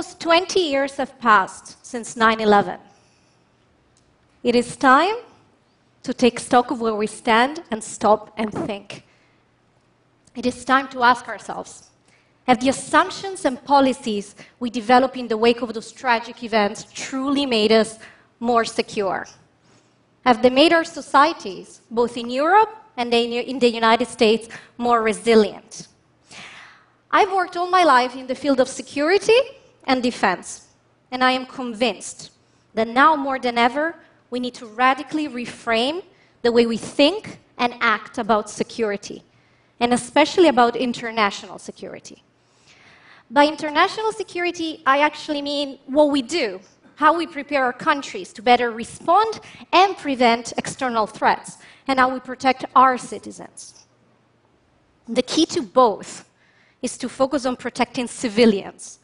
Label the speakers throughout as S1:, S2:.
S1: Almost 20 years have passed since 9 11. It is time to take stock of where we stand and stop and think. It is time to ask ourselves have the assumptions and policies we develop in the wake of those tragic events truly made us more secure? Have they made our societies, both in Europe and in the United States, more resilient? I've worked all my life in the field of security and defense, and I am convinced that now more than ever, we need to radically reframe the way we think and act about security, and especially about international security. By international security, I actually mean what we do, how we prepare our countries to better respond and prevent external threats, and how we protect our citizens. The key to both is to focus on protecting civilians,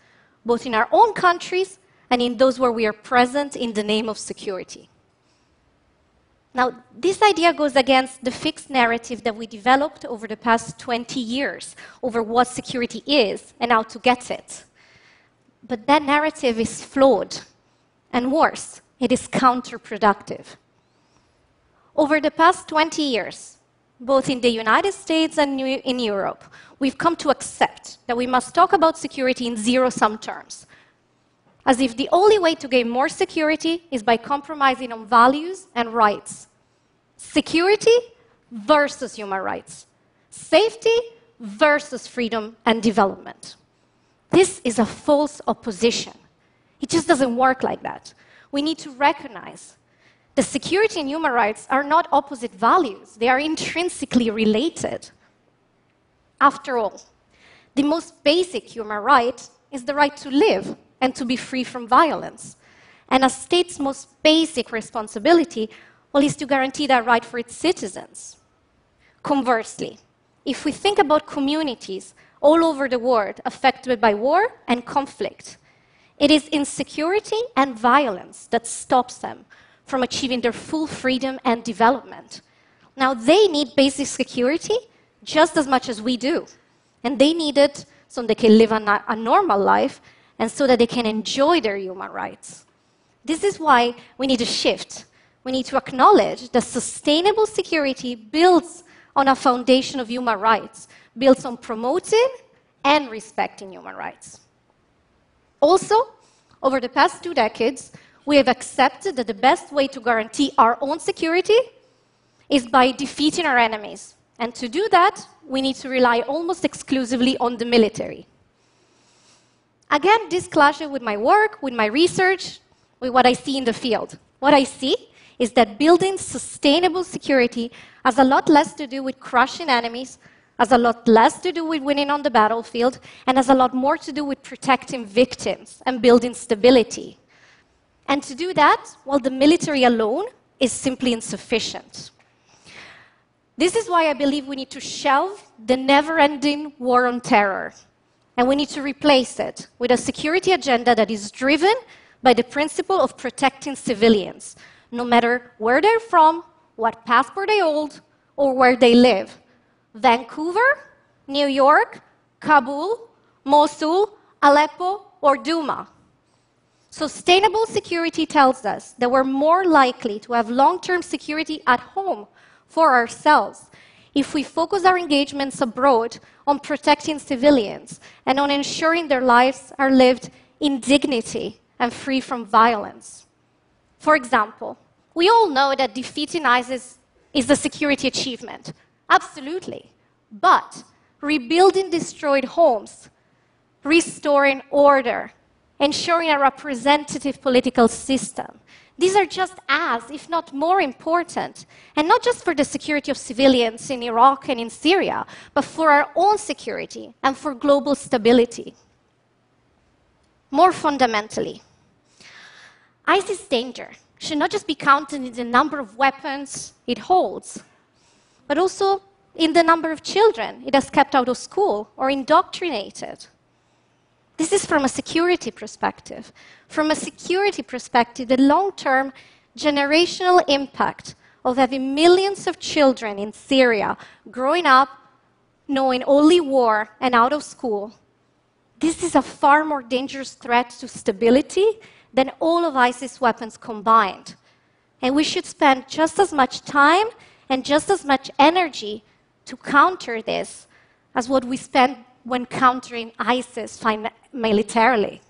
S1: both in our own countries and in those where we are present in the name of security. Now, this idea goes against the fixed narrative that we developed over the past 20 years over what security is and how to get it. But that narrative is flawed, and worse, it is counterproductive. Over the past 20 years, both in the United States and in Europe, we've come to accept that we must talk about security in zero sum terms, as if the only way to gain more security is by compromising on values and rights. Security versus human rights, safety versus freedom and development. This is a false opposition. It just doesn't work like that. We need to recognize that security and human rights are not opposite values, they are intrinsically related. After all, the most basic human right is the right to live and to be free from violence. And a state's most basic responsibility, well, is to guarantee that right for its citizens. Conversely, if we think about communities all over the world affected by war and conflict, it is insecurity and violence that stops them from achieving their full freedom and development. Now, they need basic security just as much as we do. And they need it so they can live a, a normal life and so that they can enjoy their human rights. This is why we need to shift. We need to acknowledge that sustainable security builds on a foundation of human rights, builds on promoting and respecting human rights. Also, over the past two decades, we have accepted that the best way to guarantee our own security is by defeating our enemies, and to do that, we need to rely almost exclusively on the military. Again, this clashes with my work, with my research, with what I see in the field. What I see is that building sustainable security has a lot less to do with crushing enemies, has a lot less to do with winning on the battlefield, and has a lot more to do with protecting victims and building stability. And to do that, well, the military alone is simply insufficient. This is why I believe we need to shelve the never ending war on terror. And we need to replace it with a security agenda that is driven by the principle of protecting civilians, no matter where they're from, what passport they hold, or where they live. Vancouver, New York, Kabul, Mosul, Aleppo, or Douma. Sustainable security tells us that we're more likely to have long term security at home for ourselves if we focus our engagements abroad on protecting civilians and on ensuring their lives are lived in dignity and free from violence. For example, we all know that defeating ISIS is a security achievement. Absolutely. But rebuilding destroyed homes, restoring order, ensuring a representative political system, these are just as, if not more important, and not just for the security of civilians in Iraq and in Syria, but for our own security and for global stability. More fundamentally, ISIS danger should not just be counted in the number of weapons it holds, but also in the number of children it has kept out of school or indoctrinated. This is from a security perspective. From a security perspective, the long term generational impact of having millions of children in Syria growing up knowing only war and out of school This is a far more dangerous threat to stability than all of ISIS weapons combined. And we should spend just as much time and just as much energy to counter this as what we spend when countering ISIS militarily.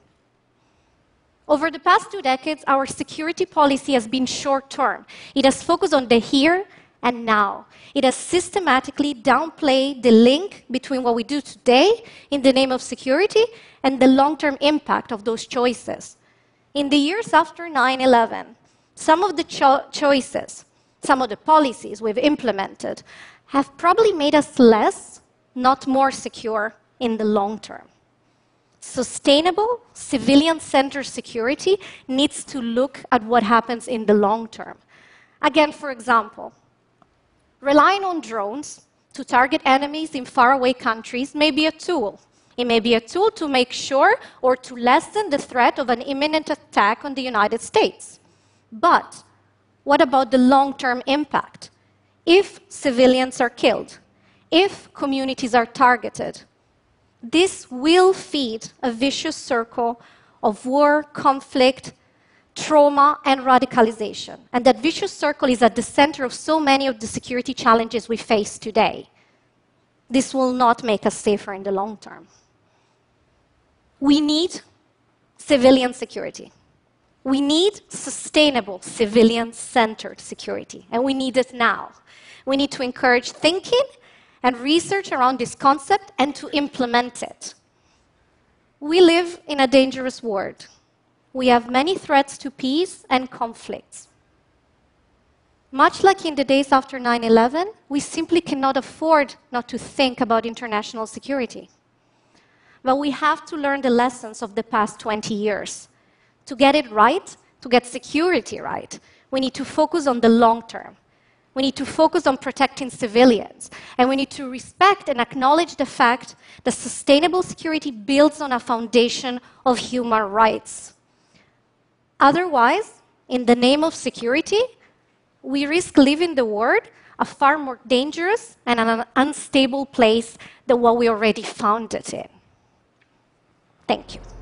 S1: Over the past two decades, our security policy has been short term. It has focused on the here and now. It has systematically downplayed the link between what we do today in the name of security and the long term impact of those choices. In the years after 9 11, some of the cho- choices, some of the policies we've implemented, have probably made us less, not more secure in the long term. Sustainable, civilian centered security needs to look at what happens in the long term. Again, for example, relying on drones to target enemies in faraway countries may be a tool. It may be a tool to make sure or to lessen the threat of an imminent attack on the United States. But what about the long term impact? If civilians are killed, if communities are targeted, this will feed a vicious circle of war, conflict, trauma, and radicalization. And that vicious circle is at the center of so many of the security challenges we face today. This will not make us safer in the long term. We need civilian security. We need sustainable civilian centered security, and we need it now. We need to encourage thinking and research around this concept and to implement it. We live in a dangerous world. We have many threats to peace and conflicts. Much like in the days after 9 11, we simply cannot afford not to think about international security. But we have to learn the lessons of the past 20 years. To get it right, to get security right, we need to focus on the long term. We need to focus on protecting civilians. And we need to respect and acknowledge the fact that sustainable security builds on a foundation of human rights. Otherwise, in the name of security, we risk leaving the world a far more dangerous and an unstable place than what we already found it in. Thank you.